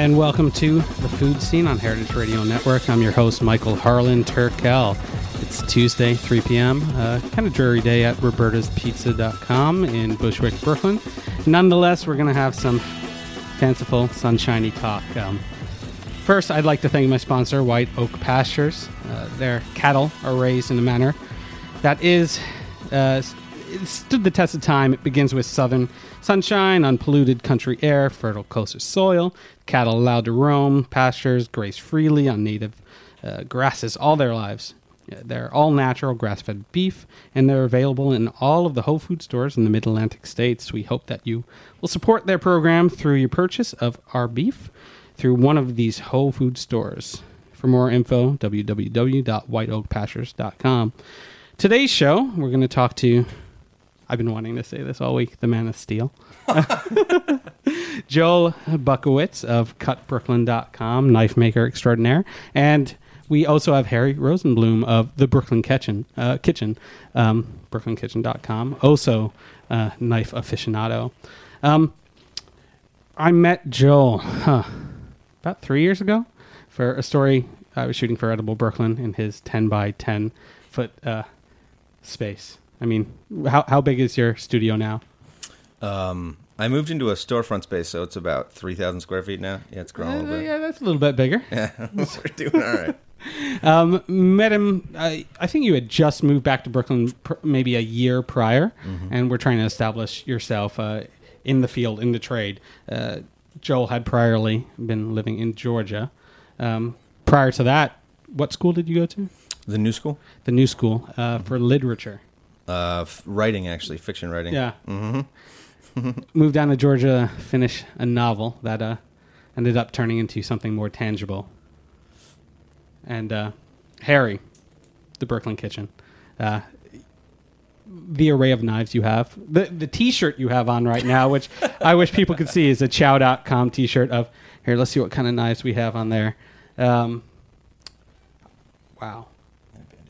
Hi, and welcome to the Food Seen on Heritage Radio Network. I'm your host, Michael Harlan Turkel. It's Tuesday, 3 p.m., uh, kind of dreary day at robertaspizza.com in Bushwick, Brooklyn. Nonetheless, we're going to have some fanciful, sunshiny talk. Um, first, I'd like to thank my sponsor, White Oak Pastures. Uh, their cattle are raised in a manner that is uh, stood the test of time. It begins with southern sunshine, unpolluted country air, fertile coastal soil, cattle allowed to roam, pastures, graze freely on native uh, grasses all their lives. They're all natural grass fed beef, and they're available in all of the Whole Food stores in the Mid Atlantic states. We hope that you will support their program through your purchase of our beef through one of these Whole Food stores. For more info, www.whiteoakpastures.com. Today's show, we're going to talk to I've been wanting to say this all week. The Man of Steel. Joel Bukiewicz of CutBrooklyn.com, knife maker extraordinaire. And we also have Harry Rosenblum of the Brooklyn Kitchen, uh, Kitchen um, BrooklynKitchen.com, also uh, knife aficionado. Um, I met Joel huh, about three years ago for a story I was shooting for Edible Brooklyn in his 10 by 10 foot uh, space. I mean, how how big is your studio now? Um, I moved into a storefront space, so it's about three thousand square feet now. Yeah, it's grown a Uh, little bit. yeah, that's a little bit bigger. Yeah, we're doing all right. Um, met him. I, I think you had just moved back to Brooklyn, pr- maybe a year prior, and we're trying to establish yourself uh, in the field, in the trade. Uh, Joel had priorly been living in Georgia. Um, prior to that, what school did you go to? The new school, The New School uh, for literature. Uh, f- writing actually, fiction writing. Yeah. Mm-hmm. Moved down to Georgia, finish a novel that uh, ended up turning into something more tangible. And uh, Harry, the Brooklyn Kitchen, uh, the array of knives you have, the the T-shirt you have on right now, which I wish people could see, is a Chow.com T-shirt of here. Let's see what kind of knives we have on there. Um, wow.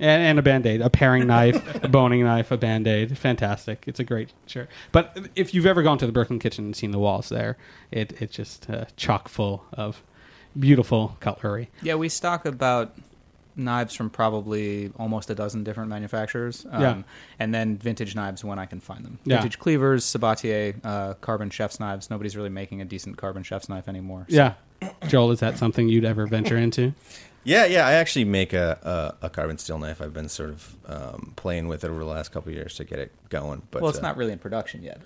And, and a band aid, a paring knife, a boning knife, a band aid. Fantastic. It's a great shirt. But if you've ever gone to the Brooklyn Kitchen and seen the walls there, it, it's just uh, chock full of beautiful cutlery. Yeah, we stock about knives from probably almost a dozen different manufacturers. Um, Yeah. And then vintage knives when I can find them. Yeah. Vintage cleavers, Sabatier, uh, carbon chef's knives. Nobody's really making a decent carbon chef's knife anymore. so- Yeah. Joel, is that something you'd ever venture into? yeah, yeah. I actually make a, a, a carbon steel knife. I've been sort of um, playing with it over the last couple of years to get it going. But Well, it's uh, not really in production yet.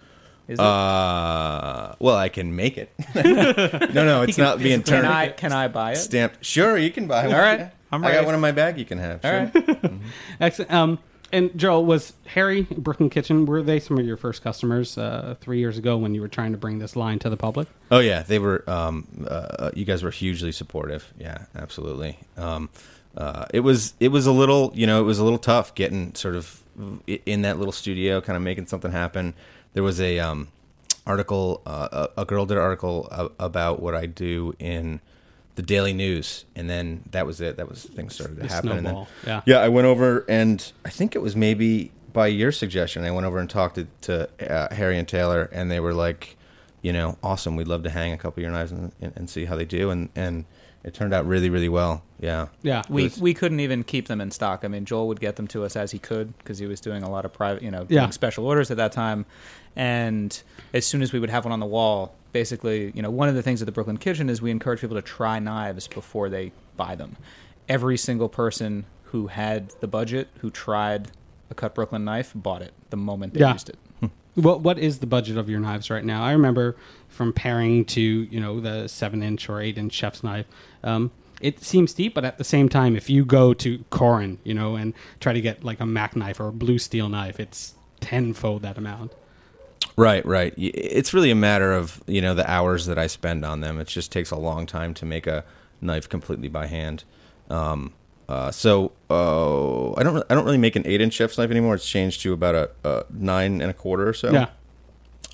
Is it? Uh, well, I can make it. no, no, it's not being can turned. I can I buy it? Stamped. Sure, you can buy one. All right, I'm I got one in my bag. You can have. All Sure. right. Excellent. Um, And Joel, was Harry Brooklyn Kitchen? Were they some of your first customers uh, three years ago when you were trying to bring this line to the public? Oh yeah, they were. Um, uh, you guys were hugely supportive. Yeah, absolutely. Um, uh, it was it was a little you know it was a little tough getting sort of in that little studio, kind of making something happen. There was a um, article. Uh, a, a girl did an article about what I do in the Daily News, and then that was it. That was things started to The happen. and then- snowball, yeah. yeah, I went over and I think it was maybe by your suggestion. I went over and talked to, to uh, Harry and Taylor, and they were like, you know, awesome. We'd love to hang a couple of your knives and, and, and see how they do. And and it turned out really, really well. Yeah. Yeah. We was- we couldn't even keep them in stock. I mean, Joel would get them to us as he could because he was doing a lot of private, you know, Yeah. doing special orders at that time. And as soon as we would have one on the wall, basically, you know, one of the things at the Brooklyn Kitchen is we encourage people to try knives before they buy them. Every single person who had the budget who tried a cut Brooklyn knife bought it the moment they Yeah. used it. What what is the budget of your knives right now? I remember from pairing to you know the seven inch or eight inch chef's knife. Um, it seems steep, but at the same time, if you go to Korin, you know, and try to get like a Mac knife or a blue steel knife, it's tenfold that amount. Right, right. It's really a matter of you know the hours that I spend on them. It just takes a long time to make a knife completely by hand. Um, uh, so uh, I don't I don't really make an eight inch chef's knife anymore. It's changed to about a, a nine and a quarter or so. Yeah,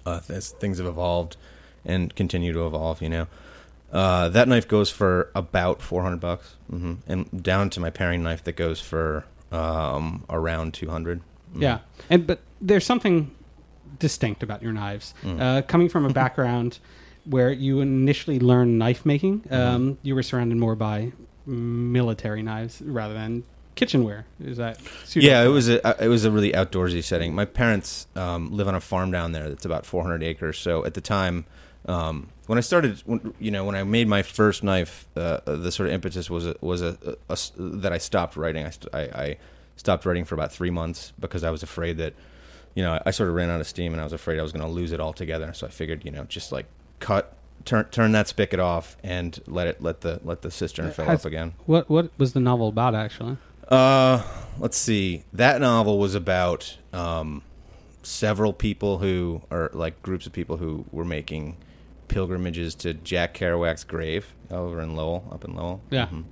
uh, as things have evolved and continue to evolve. You know, uh, that knife goes for about four hundred bucks, hmm and down to my paring knife that goes for um, around two hundred. yeah. And but there's something distinct about your knives. Uh, coming from a background where you initially learned knife making, um, you were surrounded more by military knives rather than kitchenware. Is that Yeah, it was a it was a really outdoorsy setting. My parents um, live on a farm down there that's about 400 acres. So at the time, um, when I started, when, you know, when I made my first knife, uh, the sort of impetus was a, was a, a- a that I stopped writing. I, st- I, I stopped writing for about three months because I was afraid that, you know, I, sort of ran out of steam and I was afraid I was going to lose it altogether. So I figured, you know, just like cut. Turn, turn that spigot off and let it let the let the cistern fill Has- up again. What what was the novel about actually? Uh, let's see. That novel was about um, several people who are like groups of people who were making pilgrimages to Jack Kerouac's grave over in Lowell, up in Lowell. Yeah. Mhm.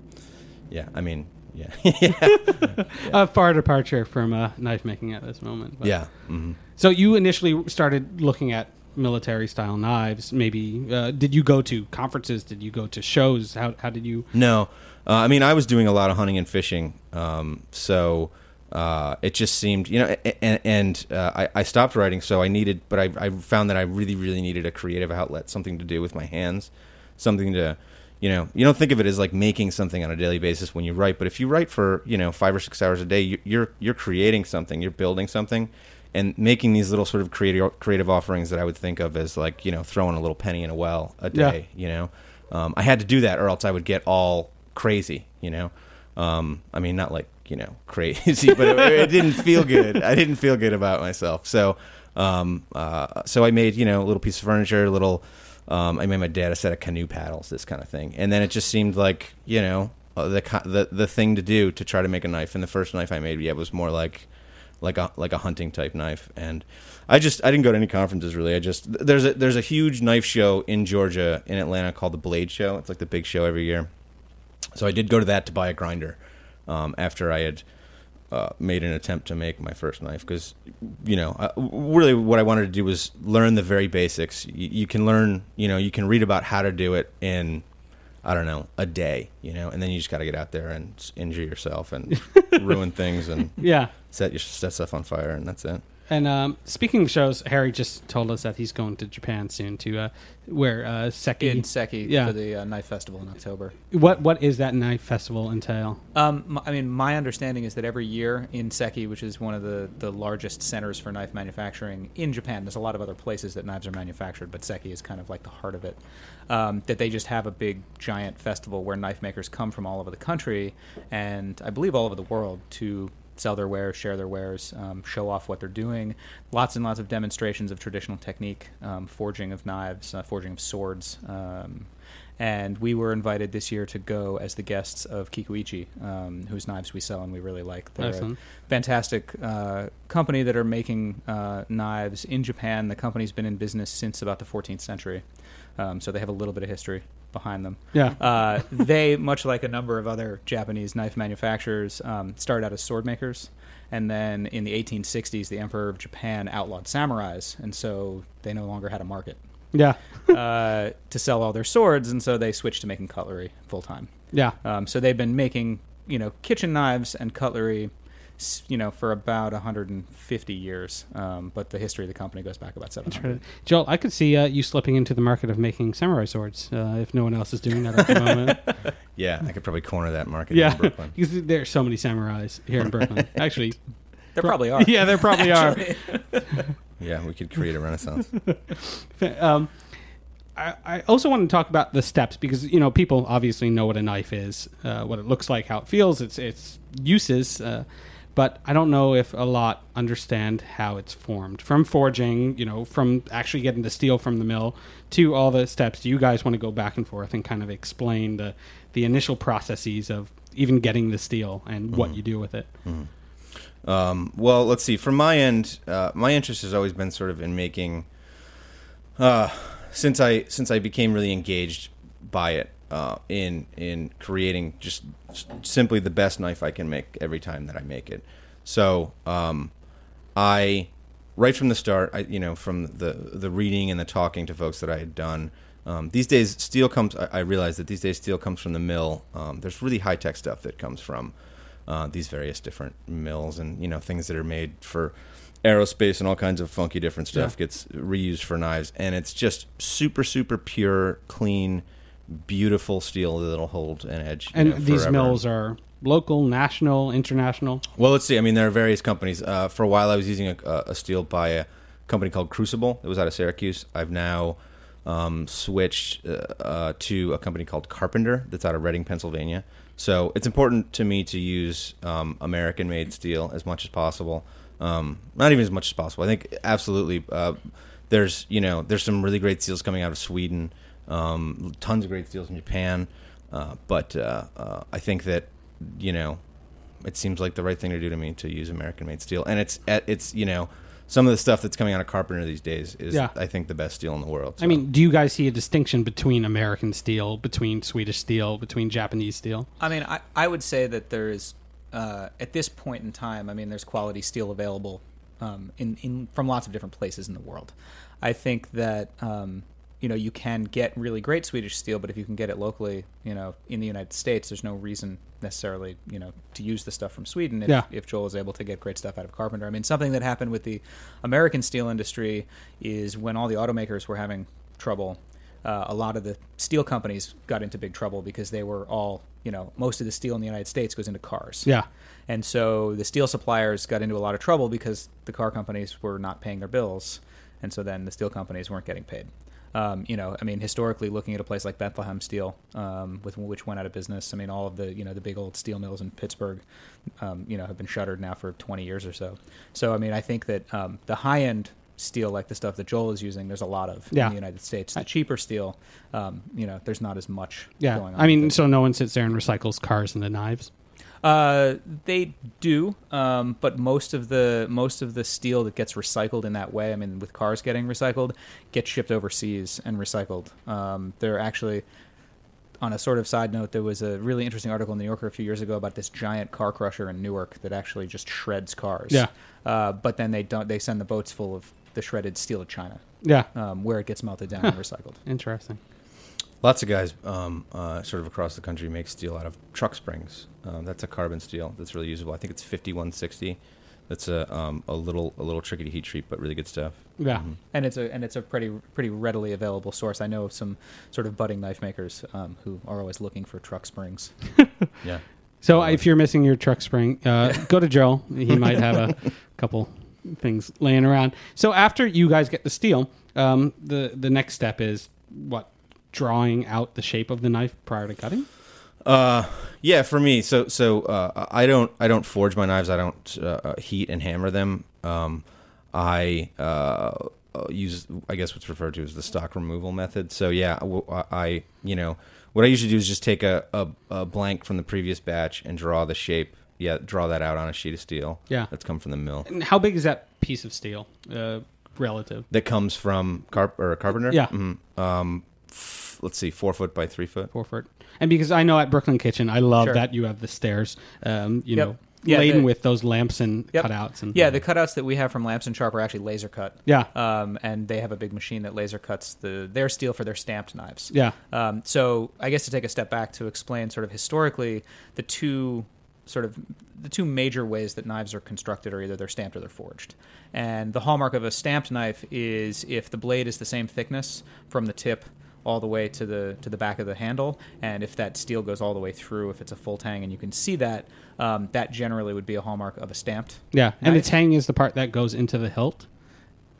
Yeah. I mean, yeah, A far departure from uh, knife making at this moment. but- yeah. hmm So you initially started looking at military style knives. Maybe uh, did you go to conferences? Did you go to shows? How how did you? No, uh, I mean I was doing a lot of hunting and fishing, um, so uh, it just seemed you know, and, and uh, I, I stopped writing, so I needed, but I, I found that I really, really needed a creative outlet, something to do with my hands, something to, you know, you don't think of it as like making something on a daily basis when you write, but if you write for you know five or six hours a day, you, you're you're creating something, you're building something. And making these little sort of creative creative offerings that I would think of as like you know throwing a little penny in a well a Yeah. day, you know, um, I had to do that or else I would get all crazy, you know. Um, I mean, not like you know crazy, but it, it didn't feel good. I didn't feel good about myself. So, um, uh, so I made you know a little piece of furniture, a little. Um, I made my dad a set of canoe paddles, this kind of thing, and then it just seemed like you know uh, the the the thing to do to try to make a knife. And the first knife I made, yeah, was more like like a like a hunting type knife. And I just I didn't go to any conferences really. I just there's a there's a huge knife show in Georgia in Atlanta called the Blade Show. It's like the big show every year. So I did go to that to buy a grinder um, after I had uh, made an attempt to make my first knife because you know I, really what I wanted to do was learn the very basics you, you can learn you know you can read about how to do it in I don't know a day you know and then you just got to get out there and injure yourself and ruin things and Yeah. set your set stuff on fire, and that's it. And um, speaking of shows, Harry just told us that he's going to Japan soon to uh, where uh, Seki. in Seki Yeah. for the uh, knife festival in October. What what is that knife festival entail? Um, I mean, my understanding is that every year in Seki, which is one of the, the largest centers for knife manufacturing in Japan, there's a lot of other places that knives are manufactured, but Seki is kind of like the heart of it. Um, that they just have a big, giant festival where knife makers come from all over the country and I believe all over the world to sell their wares, share their wares, um, show off what they're doing. Lots and lots of demonstrations of traditional technique, um, forging of knives, uh, forging of swords. Um, And we were invited this year to go as the guests of Kikuichi, um, whose knives we sell and we really like. They're a fantastic uh, company that are making uh, knives in Japan. The company's been in business since about the 14th century, um, so they have a little bit of history behind them. Yeah. Uh, they, much like a number of other Japanese knife manufacturers, um, started out as sword makers. And then in the 1860s, the Emperor of Japan outlawed samurais, and so they no longer had a market yeah. uh, to sell all their swords, and so they switched to making cutlery full time. Yeah. Um, so they've been making, you know, kitchen knives and cutlery, you know, for about 150 years. Um, but the history of the company goes back about 700. Joel, I could see uh, you slipping into the market of making samurai swords uh, if no one else is doing that at the moment. Yeah, I could probably corner that market yeah, in Brooklyn. because there are so many samurais here in Brooklyn. Actually, There probably are. yeah, there probably are. Yeah, we could create a renaissance. Um, I, I also want to talk about the steps because you know people obviously know what a knife is, uh, what it looks like, how it feels, its its uses, uh, but I don't know if a lot understand how it's formed from forging, you know, from actually getting the steel from the mill to all the steps. Do you guys want to go back and forth and kind of explain the the initial processes of even getting the steel and what you do with it? Um, well, let's see. From my end, uh, my interest has always been sort of in making. Uh, since I since I became really engaged by it uh, in in creating just simply the best knife I can make every time that I make it. So um, I right from the start, I you know from the the reading and the talking to folks that I had done. Um, these days, steel comes. I, I realize that these days steel comes from the mill. Um, there's really high tech stuff that comes from uh, these various different mills, and you know things that are made for aerospace and all kinds of funky different stuff Yeah. gets reused for knives, and it's just super super pure, clean, beautiful steel that'll hold an edge. And know, these forever. mills are local, national, international. Well, let's see. I mean, there are various companies. Uh, for a while, I was using a, a steel by a company called Crucible. It was out of Syracuse. I've now um, switched uh, uh, to a company called Carpenter that's out of Reading, Pennsylvania. So it's important to me to use um, American-made steel as much as possible. Um, not even as much as possible. I think absolutely. Uh, there's you know there's some really great steels coming out of Sweden. Um, tons of great steels in Japan. Uh, but uh, uh, I think that you know it seems like the right thing to do to me to use American made steel. And it's at, it's you know some of the stuff that's coming out of Carpenter these days is Yeah. I think the best steel in the world. I mean, do you guys see a distinction between American steel, between Swedish steel, between Japanese steel? I mean, I, I would say that there is, uh, at this point in time, I mean, there's quality steel available um, in, in from lots of different places in the world. I think that um, you know you can get really great Swedish steel, but if you can get it locally, you know, in the United States, there's no reason necessarily, you know, to use the stuff from Sweden if, Yeah. if Joel is able to get great stuff out of Carpenter. I mean, something that happened with the American steel industry is when all the automakers were having trouble uh, a lot of the steel companies got into big trouble because they were all, you know, most of the steel in the United States goes into cars. Yeah. And so the steel suppliers got into a lot of trouble because the car companies were not paying their bills. And so then the steel companies weren't getting paid. Um, you know, I mean, historically, looking at a place like Bethlehem Steel, um, with which went out of business. I mean, all of the you know the big old steel mills in Pittsburgh, um, you know, have been shuttered now for 20 years or so. So, I mean, I think that um, the high end steel, like the stuff that Joel is using, there's a lot of Yeah. in the United States. The cheaper steel, um, you know, there's not as much Yeah. going on. I mean, so no one sits there and recycles cars into knives. Uh, they do, um, but most of the most of the steel that gets recycled in that way, I mean, with cars getting recycled, gets shipped overseas and recycled. Um, they're actually, on a sort of side note, there was a really interesting article in the New Yorker a few years ago about this giant car crusher in Newark that actually just shreds cars. Yeah. Uh, but then they don't. They send the boats full of the shredded steel to China, Yeah. um, where it gets melted down and recycled. Interesting. Lots of guys, um, uh, sort of across the country, make steel out of truck springs. Um, that's a carbon steel that's really usable. I think it's fifty one sixty. That's a um, a little a little tricky to heat treat, but really good stuff. Yeah. and it's a and it's a pretty pretty readily available source. I know of some sort of budding knife makers um, who are always looking for truck springs. Yeah. So if you're missing your truck spring, uh, go to Joe. He might have a couple things laying around. So after you guys get the steel, um, the the next step is what drawing out the shape of the knife prior to cutting. Uh, yeah, for me, so so uh, I don't I don't forge my knives. I don't uh, uh, heat and hammer them. Um, I uh, uh, use, I guess, what's referred to as the stock removal method. So yeah, I you know what I usually do is just take a, a, a blank from the previous batch and draw the shape. Yeah, draw that out on a sheet of steel. Yeah. that's come from the mill. And how big is that piece of steel uh, relative? That comes from carp or a carpenter. Yeah. Mhm. Um, let's see, four foot by three foot. Four foot. And because I know at Brooklyn Kitchen, I love Sure. that you have the stairs, um, you Yep. know, Yeah, laden the- with those lamps and Yep. cutouts. And Yeah, the cutouts that we have from Lamson Sharp are actually laser cut. Yeah. Um, and they have a big machine that laser cuts the their steel for their stamped knives. Yeah. Um, so I guess to take a step back to explain sort of historically the two sort of the two major ways that knives are constructed are either they're stamped or they're forged. And the hallmark of a stamped knife is if the blade is the same thickness from the tip all the way to the to the back of the handle, and if that steel goes all the way through, if it's a full tang, and you can see that, um, that generally would be a hallmark of a stamped. yeah. And the tang is the part that goes into the hilt.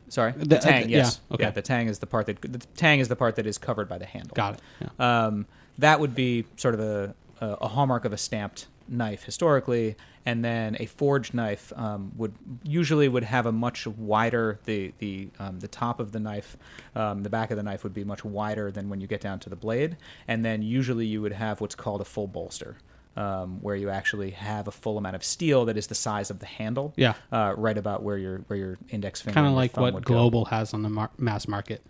Sorry, The- the, uh, tang. yeah, yes, okay. yeah. The tang is the part that the tang is the part that is covered by the handle. Got it. Yeah. Um, that would be sort of a, a, a hallmark of a stamped knife historically, and then a forged knife um, would usually would have a much wider the the um, the top of the knife, um, the back of the knife would be much wider than when you get down to the blade, and then usually you would have what's called a full bolster. Um, where you actually have a full amount of steel that is the size of the handle, Yeah. uh, right about where your where your index finger, Kind of like what would go. Global has on the mar- mass market.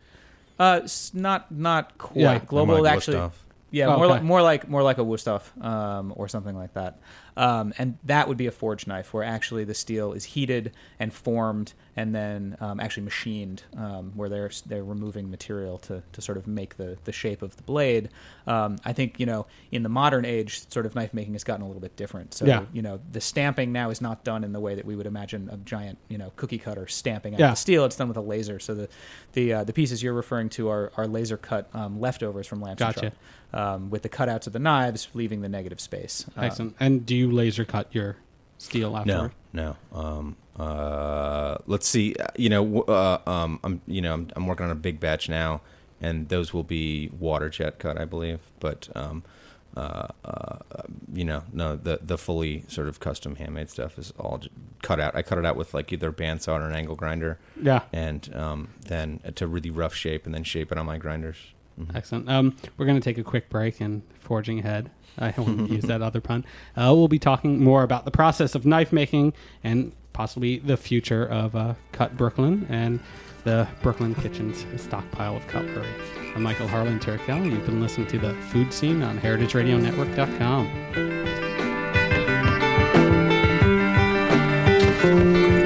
Uh, not not quite. Yeah. Global like actually. Wusthof. Yeah, Oh, more okay. like more like more like a Wusthof um, or something like that. Um, and that would be a forged knife, where actually the steel is heated and formed, and then um, actually machined, um, where they're they're removing material to, to sort of make the, the shape of the blade. Um, I think you know in the modern age, sort of knife making has gotten a little bit different. So Yeah. you know the stamping now is not done in the way that we would imagine a giant you know cookie cutter stamping out Yeah. the steel. It's done with a laser. So the the uh, the pieces you're referring to are, are laser cut um, leftovers from Lamson Gotcha. Um, with the cutouts of the knives leaving the negative space. Excellent. And do you laser cut your steel afterward? No, no. Um, uh, let's see. You know, uh, um, I'm you know I'm, I'm working on a big batch now, and those will be water jet cut, I believe. But um, uh, uh, you know, no, the the fully sort of custom handmade stuff is all cut out. I cut it out with like either a bandsaw or an angle grinder, Yeah. and um, then to really rough shape, and then shape it on my grinders. Mhm. Excellent. Um, we're going to take a quick break and forging ahead. I won't use that other pun. Uh, we'll be talking more about the process of knife making and possibly the future of uh, Cut Brooklyn and the Brooklyn Kitchen's stockpile of cutlery. I'm Michael Harlan Turkel. You've been listening to the Food Seen on HeritageRadioNetwork.com.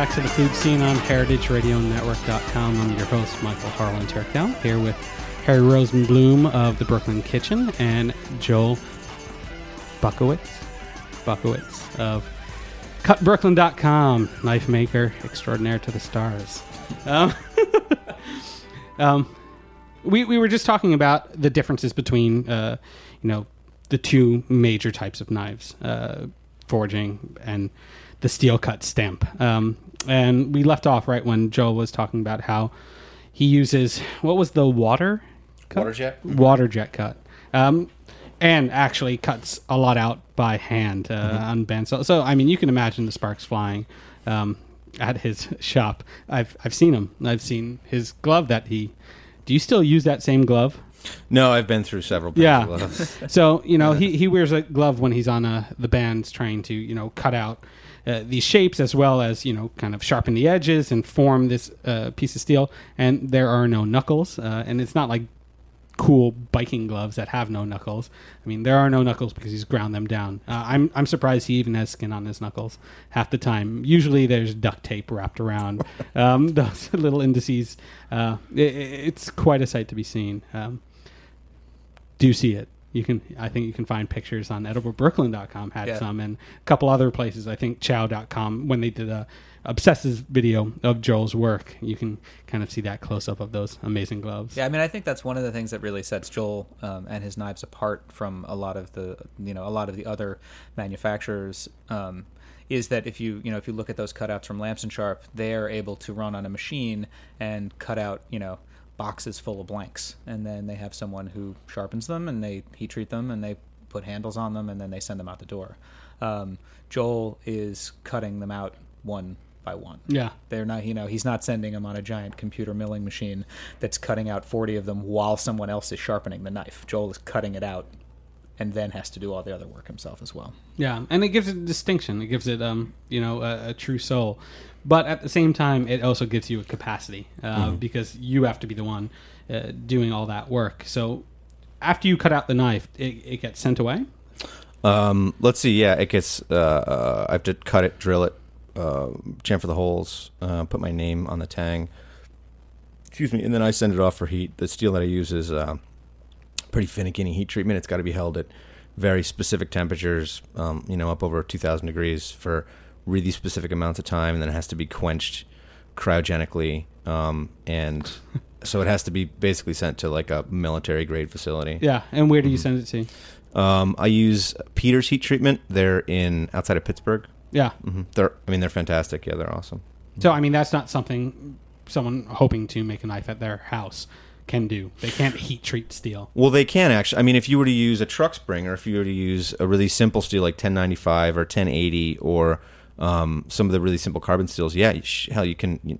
Back to the Food Seen on HeritageRadioNetwork.com. I'm your host, Michael Harlan Turkel, here with Harry Rosenblum of the Brooklyn Kitchen and Joel Bukiewicz, Bukiewicz of CutBrooklyn.com, knife maker extraordinaire to the stars. Um, um, we, we were just talking about the differences between, uh, you know, the two major types of knives, uh, forging and the steel cut stamp. Um, and we left off right when Joel was talking about how he uses what was the water cut? Water jet? water jet cut. Um, and actually cuts a lot out by hand uh, Mm-hmm. on bandsaw. So I mean, you can imagine the sparks flying um, at his shop. I've I've seen him. I've seen his glove that he. Do you still use that same glove? No, I've been through several. pairs Yeah. So you know he, he wears a glove when he's on uh, the bands trying to you know cut out uh, these shapes as well as you know kind of sharpen the edges and form this uh, piece of steel. And there are no knuckles, uh, and it's not like cool biking gloves that have no knuckles. I mean there are no knuckles because he's ground them down. Uh, I'm I'm surprised he even has skin on his knuckles half the time. Usually there's duct tape wrapped around um, those little indices. Uh, it, it's quite a sight to be seen. Um, do see it. You can, I think you can find pictures on ediblebrooklyn.com had Yeah. some and a couple other places. I think chow.com when they did a obsessive video of Joel's work, you can kind of see that close up of those amazing gloves. Yeah, I mean, I think that's one of the things that really sets Joel um, and his knives apart from a lot of the, you know, a lot of the other manufacturers. Um, is that if you, you know, if you look at those cutouts from Lamson Sharp, they are able to run on a machine and cut out, you know, boxes full of blanks, and then they have someone who sharpens them and they heat treat them and they put handles on them and then they send them out the door. Um, Joel is cutting them out one by one. Yeah. They're not, you know, he's not sending them on a giant computer milling machine that's cutting out 40 of them while someone else is sharpening the knife. Joel is cutting it out and then has to do all the other work himself as well. Yeah, and it gives it distinction. It gives it, um, you know, a, a true soul. But at the same time, it also gives you a capacity uh, because you have to be the one uh, doing all that work. So after you cut out the knife, it, it gets sent away. Um, let's see. Yeah, it gets. Uh, uh, I have to cut it, drill it, uh, chamfer the holes, uh, put my name on the tang. Excuse me, and then I send it off for heat. The steel that I use is uh, pretty finicky heat treatment. It's got to be held at very specific temperatures. Um, you know, up over two thousand degrees for really specific amounts of time, and then it has to be quenched cryogenically. Um, and so it has to be basically sent to like a military grade facility. Yeah, and where do you send it to? Um, I use Peters Heat Treatment. They're in outside of Pittsburgh. Yeah. hmm They're, I mean, they're fantastic. Yeah, they're awesome. So I mean, that's not something someone hoping to make a knife at their house can do. They can't heat treat steel. Well, they can actually. I mean, if you were to use a truck spring, or if you were to use a really simple steel like 1095 or 1080, or um, some of the really simple carbon steels, yeah, you sh- hell, you can you,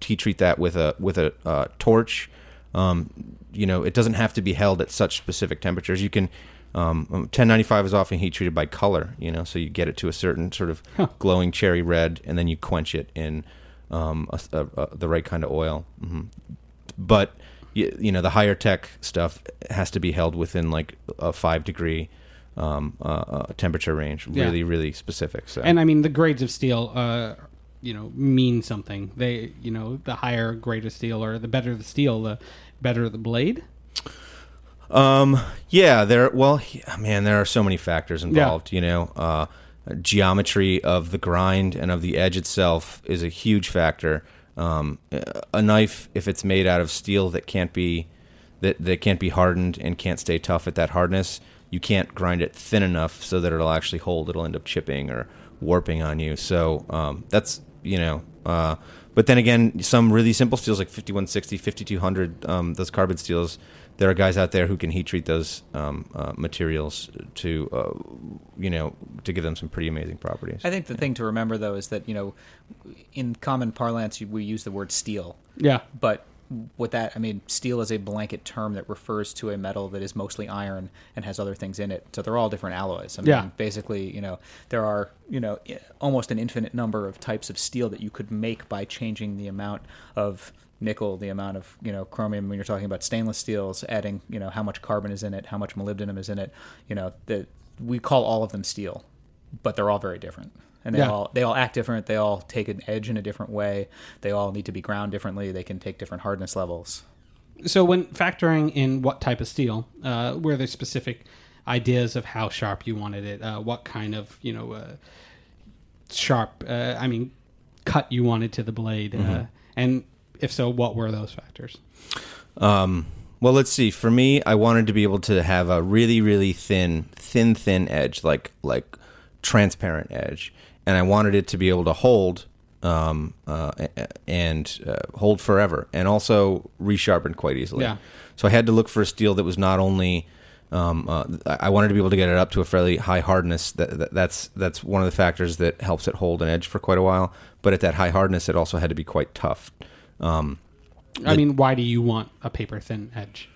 heat treat that with a with a uh, torch. Um, you know, it doesn't have to be held at such specific temperatures. You can. Um, 1095 is often heat treated by color, you know, so you get it to a certain sort of Huh. glowing cherry red, and then you quench it in um, a, a, a, the right kind of oil. hmm But you, you know, the higher tech stuff has to be held within like a five degree um, uh, uh, temperature range. Yeah. Really, really specific. So And I mean, the grades of steel, uh, you know, mean something. They, you know, the higher grade of steel or the better the steel, the better the blade. Um, yeah, there. Well, yeah, man, there are so many factors involved. You know, uh, geometry of the grind and of the edge itself is a huge factor. Um, a knife, if it's made out of steel that can't be that that can't be hardened and can't stay tough at that hardness, you can't grind it thin enough so that it'll actually hold. It'll end up chipping or warping on you. So um, that's you know. Uh, but then again, some really simple steels like 5160, 5200, um, those carbon steels, there are guys out there who can heat treat those um, uh, materials to, uh, you know, to give them some pretty amazing properties. I think the thing to remember though is that, you know, in common parlance we use the word steel. Yeah. But with that, I mean, steel is a blanket term that refers to a metal that is mostly iron and has other things in it. So they're all different alloys. I mean, Yeah. basically, you know, there are, you know, almost an infinite number of types of steel that you could make by changing the amount of nickel, the amount of, you know, chromium when you're talking about stainless steels, adding, you know, how much carbon is in it, how much molybdenum is in it, you know, that we call all of them steel, but they're all very different and they Yeah. all they all act different. They all take an edge in a different way. They all need to be ground differently. They can take different hardness levels. So when factoring in what type of steel, uh, were there specific ideas of how sharp you wanted it? Uh, what kind of, you know, uh, sharp, uh, I mean, cut you wanted to the blade? Uh, and if so, what were those factors? Um, well, let's see. For me, I wanted to be able to have a really, really thin, thin, thin edge, like like transparent edge, and I wanted it to be able to hold um, uh, and uh, hold forever, and also resharpen quite easily. Yeah. So I had to look for a steel that was not only Um, uh, I wanted to be able to get it up to a fairly high hardness. That, that that's that's one of the factors that helps it hold an edge for quite a while. But at that high hardness, it also had to be quite tough. Um, I mean, why do you want a paper thin edge?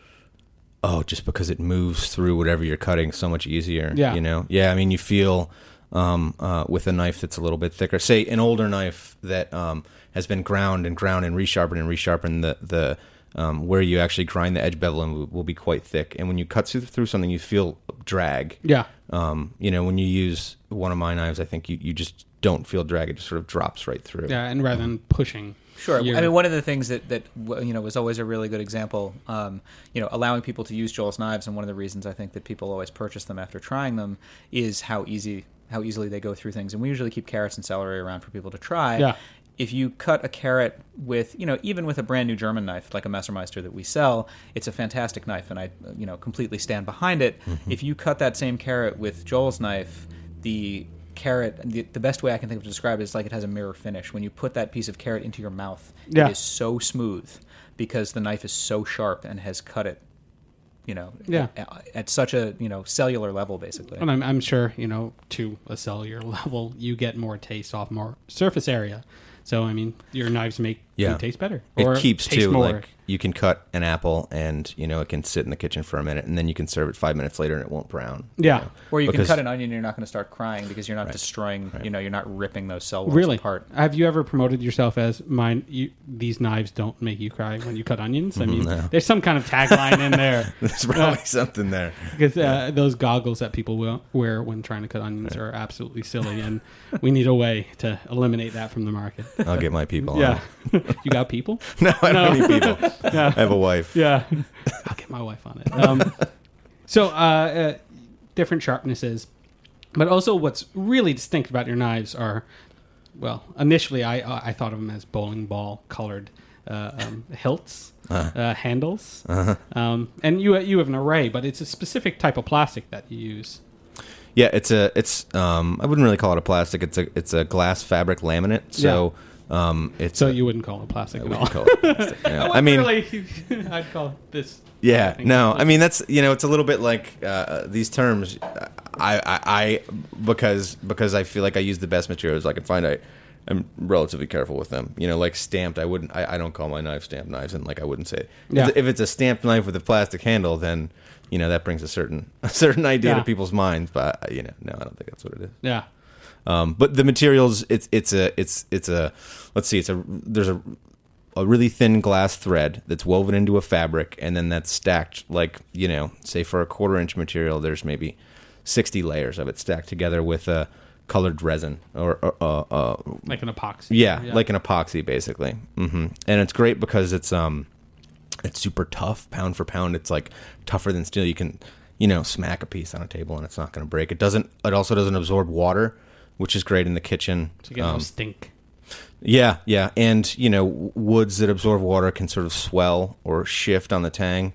oh, just because it moves through whatever you're cutting so much easier. Yeah. You know? Yeah, I mean, you feel um, uh, with a knife that's a little bit thicker, say an older knife that um, has been ground and ground and resharpened and resharpened, the, the um, where you actually grind the edge bevel will, will be quite thick. And when you cut through, through something, you feel drag. Yeah. Um, you know, when you use one of my knives, I think you, you just don't feel drag. It just sort of drops right through. Yeah, and rather than pushing. Sure. your- I mean, one of the things that that you know was always a really good example, um, you know, allowing people to use Joel's knives, and one of the reasons I think that people always purchase them after trying them is how easy how easily they go through things. And we usually keep carrots and celery around for people to try. Yeah. If you cut a carrot with, you know, even with a brand new German knife like a Messermeister that we sell, it's a fantastic knife, and I, you know, completely stand behind it. If you cut that same carrot with Joel's knife, the carrot the, the best way i can think of to describe it is like it has a mirror finish when you put that piece of carrot into your mouth Yeah. it is so smooth because the knife is so sharp and has cut it you know Yeah. at, at such a you know cellular level basically And I'm, I'm sure, you know, to a cellular level, you get more taste off more surface area. So, I mean, your knives make Yeah. food taste better. It keeps taste too. more. Like you can cut an apple, and you know it can sit in the kitchen for a minute, and then you can serve it five minutes later, and it won't brown. you Yeah. know? or you Because- can cut an onion and you're not going to start crying because you're not destroying you know you're not ripping those cell walls Really? apart Have you ever promoted yourself as mine? You, these knives don't make you cry when you cut onions. I mean, No. there's some kind of tagline in there There's probably something there. because uh, those goggles that people wear when trying to cut onions are absolutely silly, and we need a way to eliminate that from the market. I'll get my people. on Yeah, it. You got people? no, I don't No. need people. Yeah. I have a wife. Yeah, I'll get my wife on it. Um, so, uh, uh, different sharpnesses, but also what's really distinct about your knives are, well, initially I uh, I thought of them as bowling ball colored uh, um, hilts, uh handles, um, and you you have an array, but it's a specific type of plastic that you use. Yeah, it's a it's um I wouldn't really call it a plastic. It's a it's a glass fabric laminate. So um it's So a- you wouldn't call it plastic I at all. call it plastic. Yeah. I mean, really, I'd call it this. yeah, thing. no, I mean that's you know it's a little bit like uh, these terms. I, I I because because I feel like I use the best materials I can find. I I'm relatively careful with them. You know, like stamped. I wouldn't. I, I don't call my knife stamped knives, and like I wouldn't say Yeah. if, if it's a stamped knife with a plastic handle, then you know that brings a certain a certain idea Yeah. to people's minds. But uh, you know, no, I don't think that's what it is. Yeah. Um, but the materials, it's it's a it's it's a let's see, it's a there's a a really thin glass thread that's woven into a fabric, and then that's stacked like you know, say for a quarter inch material, there's maybe sixty layers of it stacked together with a colored resin or, or uh, uh, Like an epoxy. yeah, like an epoxy basically. hmm And it's great because it's um, it's super tough, pound for pound. It's like tougher than steel. You can, you know, smack a piece on a table and it's not going to break. It doesn't. It also doesn't absorb water, which is great in the kitchen. to get no Um, stink. yeah, yeah, and you know, woods that absorb water can sort of swell or shift on the tang,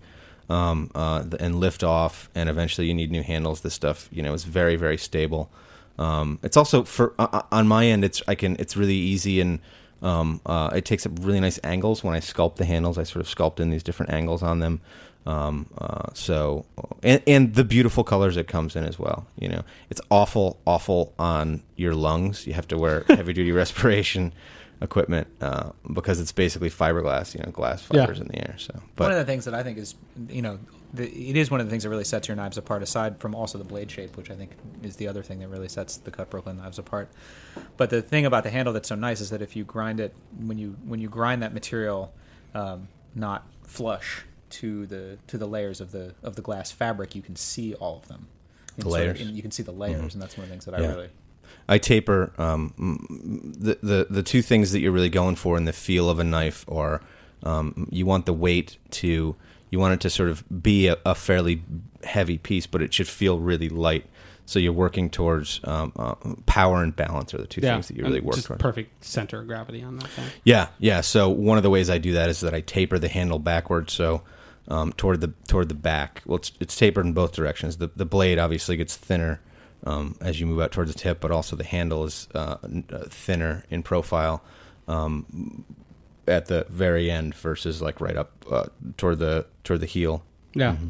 um, uh, and lift off, and eventually you need new handles. This stuff, you know, is very, very stable. Um, it's also for uh, uh, on my end, it's I can it's really easy and um, uh, it takes up really nice angles when I sculpt the handles. I sort of sculpt in these different angles on them. Um, uh, so and, and the beautiful colors it comes in as well. You know, it's awful, awful on your lungs. You have to wear heavy duty respiration equipment uh, because it's basically fiberglass. You know, glass Yeah. fibers in the air. So, one of the things that I think is, you know, the, it is one of the things that really sets your knives apart. Aside from also the blade shape, which I think is the other thing that really sets the cut Brooklyn knives apart. But the thing about the handle that's so nice is that if you grind it, when you when you grind that material, um, not flush to the to the layers of the of the glass fabric, you can see all of them. In The sort of- layers. in- you can see the layers, and that's one of the things that I really. I taper um, mm, the, the the two things that you're really going for in the feel of a knife are um, you want the weight to you want it to sort of be a, a fairly heavy piece, but it should feel really light. So you're working towards um, uh, power and balance are the two yeah, things that you really and work just towards. perfect center of gravity on that thing. Yeah, yeah. So one of the ways I do that is that I taper the handle backwards, so um, toward the toward the back. Well, it's, it's tapered in both directions. The the blade obviously gets thinner um, as you move out towards the tip, but also the handle is uh, uh, thinner in profile um, at the very end versus like right up uh, toward the toward the heel. Yeah. Mm-hmm.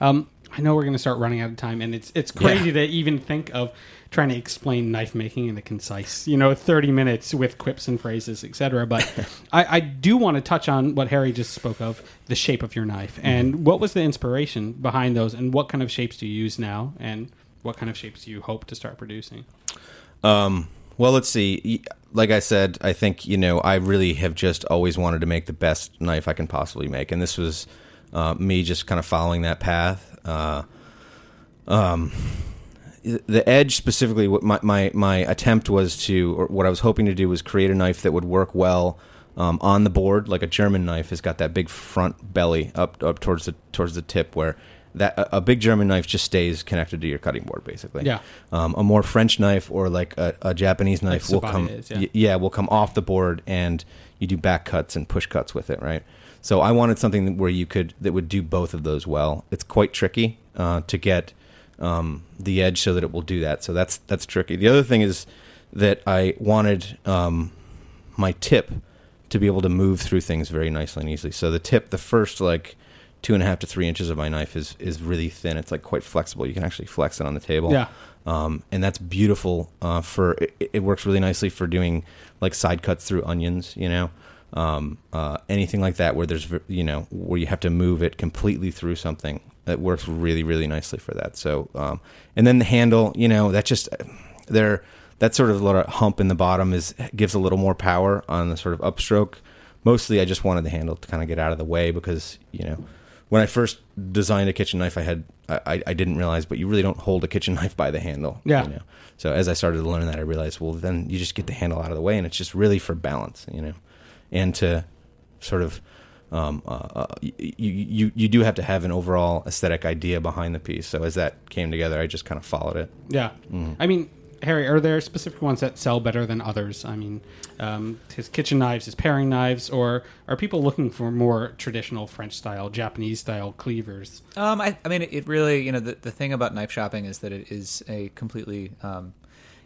Um, I know we're going to start running out of time, and it's it's crazy to even think of trying to explain knife making in a concise, you know, thirty minutes with quips and phrases, etc. But I, I do want to touch on what Harry just spoke of, the shape of your knife, and what was the inspiration behind those, and what kind of shapes do you use now, and what kind of shapes do you hope to start producing? Um, well, let's see. Like I said, I think you know I really have just always wanted to make the best knife I can possibly make, and this was uh, me just kind of following that path. Uh, um, the edge specifically, what my, my my attempt was to, or what I was hoping to do was create a knife that would work well um, on the board, like a German knife has got that big front belly up up towards the towards the tip where. That a, a big German knife just stays connected to your cutting board, basically. Yeah. Um, a more French knife or like a, a Japanese knife will come. is, yeah. y- yeah, will come off the board, and you do back cuts and push cuts with it, right? So I wanted something where you could that would do both of those well. It's quite tricky uh, to get um, the edge so that it will do that. So that's that's tricky. The other thing is that I wanted um, my tip to be able to move through things very nicely and easily. So the tip, the first like two and a half to three inches of my knife is is really thin. It's like quite flexible. You can actually flex it on the table. Yeah. Um, and that's beautiful uh, for it, it works really nicely for doing like side cuts through onions, you know, um, uh, anything like that where there's you know where you have to move it completely through something. That works really really nicely for that. So um, and then the handle, you know, that just there that sort of little hump in the bottom is gives a little more power on the sort of upstroke. Mostly, I just wanted the handle to kind of get out of the way because you know when I first designed a kitchen knife, I had I, I didn't realize, but you really don't hold a kitchen knife by the handle. Yeah. You know? So as I started to learn that, I realized, well, then you just get the handle out of the way, and it's just really for balance, you know, and to sort of um, uh, uh, you, you you do have to have an overall aesthetic idea behind the piece. So as that came together, I just kind of followed it. Yeah. I mean, Harry, are there specific ones that sell better than others? I mean, um, his kitchen knives, his paring knives, or are people looking for more traditional French style, Japanese style cleavers? Um, I, I mean, it really, you know, the, the thing about knife shopping is that it is a completely, um,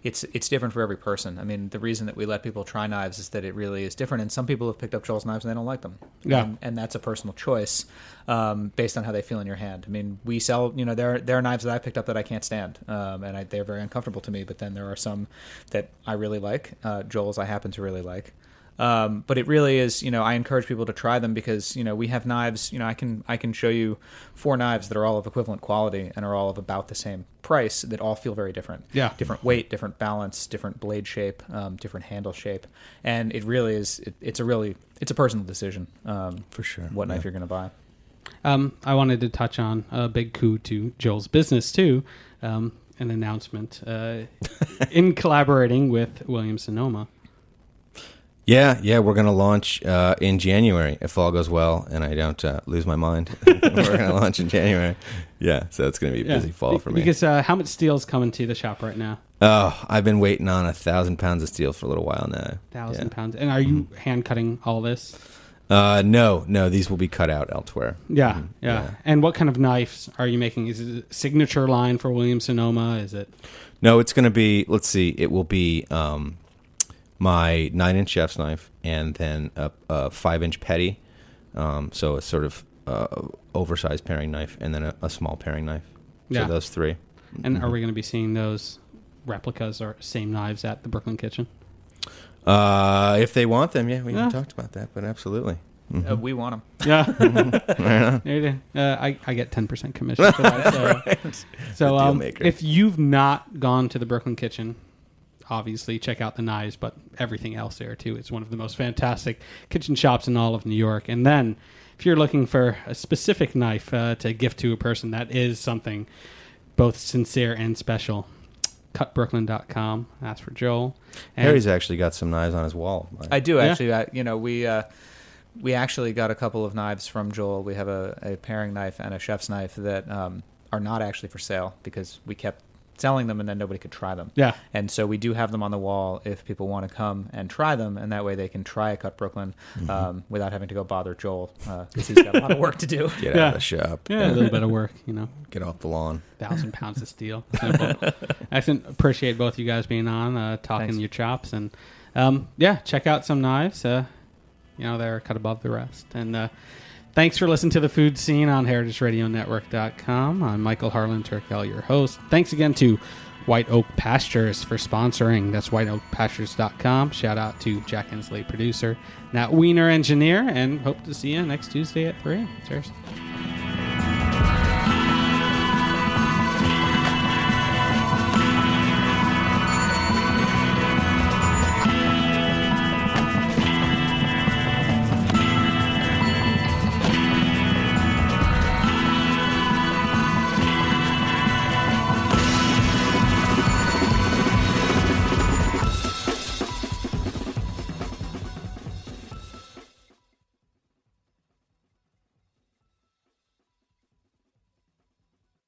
it's it's different for every person. I mean, the reason that we let people try knives is that it really is different, and some people have picked up Joel's knives and they don't like them. Yeah. and, and that's a personal choice um, based on how they feel in your hand. I mean, we sell, you know, there are, there are knives that I picked up that I can't stand, um, and I, they're very uncomfortable to me. But then there are some that I really like. Uh, Joel's I happen to really like. Um, but it really is, you know, I encourage people to try them because, you know, we have knives, you know, I can, I can show you four knives that are all of equivalent quality and are all of about the same price that all feel very different. Yeah. Different weight, different balance, different blade shape, um, different handle shape. And it really is, it, it's a really, it's a personal decision. Um, For sure, What knife yeah. you're going to buy. Um, I wanted to touch on a big coup to Joel's business too. Um, an announcement uh, in collaborating with William Sonoma. Yeah, yeah, we're gonna launch uh, in January if all goes well and I don't uh, lose my mind. we're gonna launch in January. Yeah, so it's gonna be a busy fall for me. Because uh, how much steel's coming to the shop right now? oh, I've been waiting on a thousand pounds of steel for a little while now. Thousand Yeah. pounds. And are you hand cutting all this? Uh, no, no, these will be cut out elsewhere. Yeah, Mhm, yeah, And what kind of knives are you making? Is it a signature line for William Sonoma? Is it? No, it's going to be. Let's see. It will be um, my nine-inch chef's knife, and then a, a five-inch petty. Um, so a sort of uh, oversized paring knife, and then a, a small paring knife. Yeah. So those three. And are we going to be seeing those replicas or same knives at the Brooklyn Kitchen? Uh, if they want them, yeah, we Yeah. haven't talked about that, but absolutely. Mhm. Uh, we want them. Yeah, Right on. There you go. uh, I I get ten percent commission for that. So, so um, if you've not gone to the Brooklyn Kitchen, obviously check out the knives, but everything else there too. It's one of the most fantastic kitchen shops in all of New York. And then, if you're looking for a specific knife uh, to gift to a person that is something both sincere and special, cutbrooklyn.com. Ask for Joel. And- Harry's actually got some knives on his wall. I do Yeah. actually. I, you know, we uh, we actually got a couple of knives from Joel. We have a, a paring knife and a chef's knife that um, are not actually for sale because we kept selling them and then nobody could try them. Yeah. And so we do have them on the wall if people want to come and try them, and that way they can try a Cut Brooklyn Mm-hmm. um, without having to go bother Joel because he's got a lot of work to do. Get Yeah. out of the shop. Yeah, a little bit of work, you know. Get off the lawn. thousand pounds of steel. Simple. Excellent. Appreciate both you guys being on, uh, talking Thanks. your chops, and um, yeah, check out some knives. Uh, you know, they're cut above the rest. And uh, Thanks for listening to the Food Seen on heritageradionetwork.com. I'm Michael Harlan Turkel, your host. Thanks again to White Oak Pastures for sponsoring. That's whiteoakpastures.com. Shout out to Jack Hensley, producer, Nat Wiener, engineer, and hope to see you next Tuesday at 3. Cheers.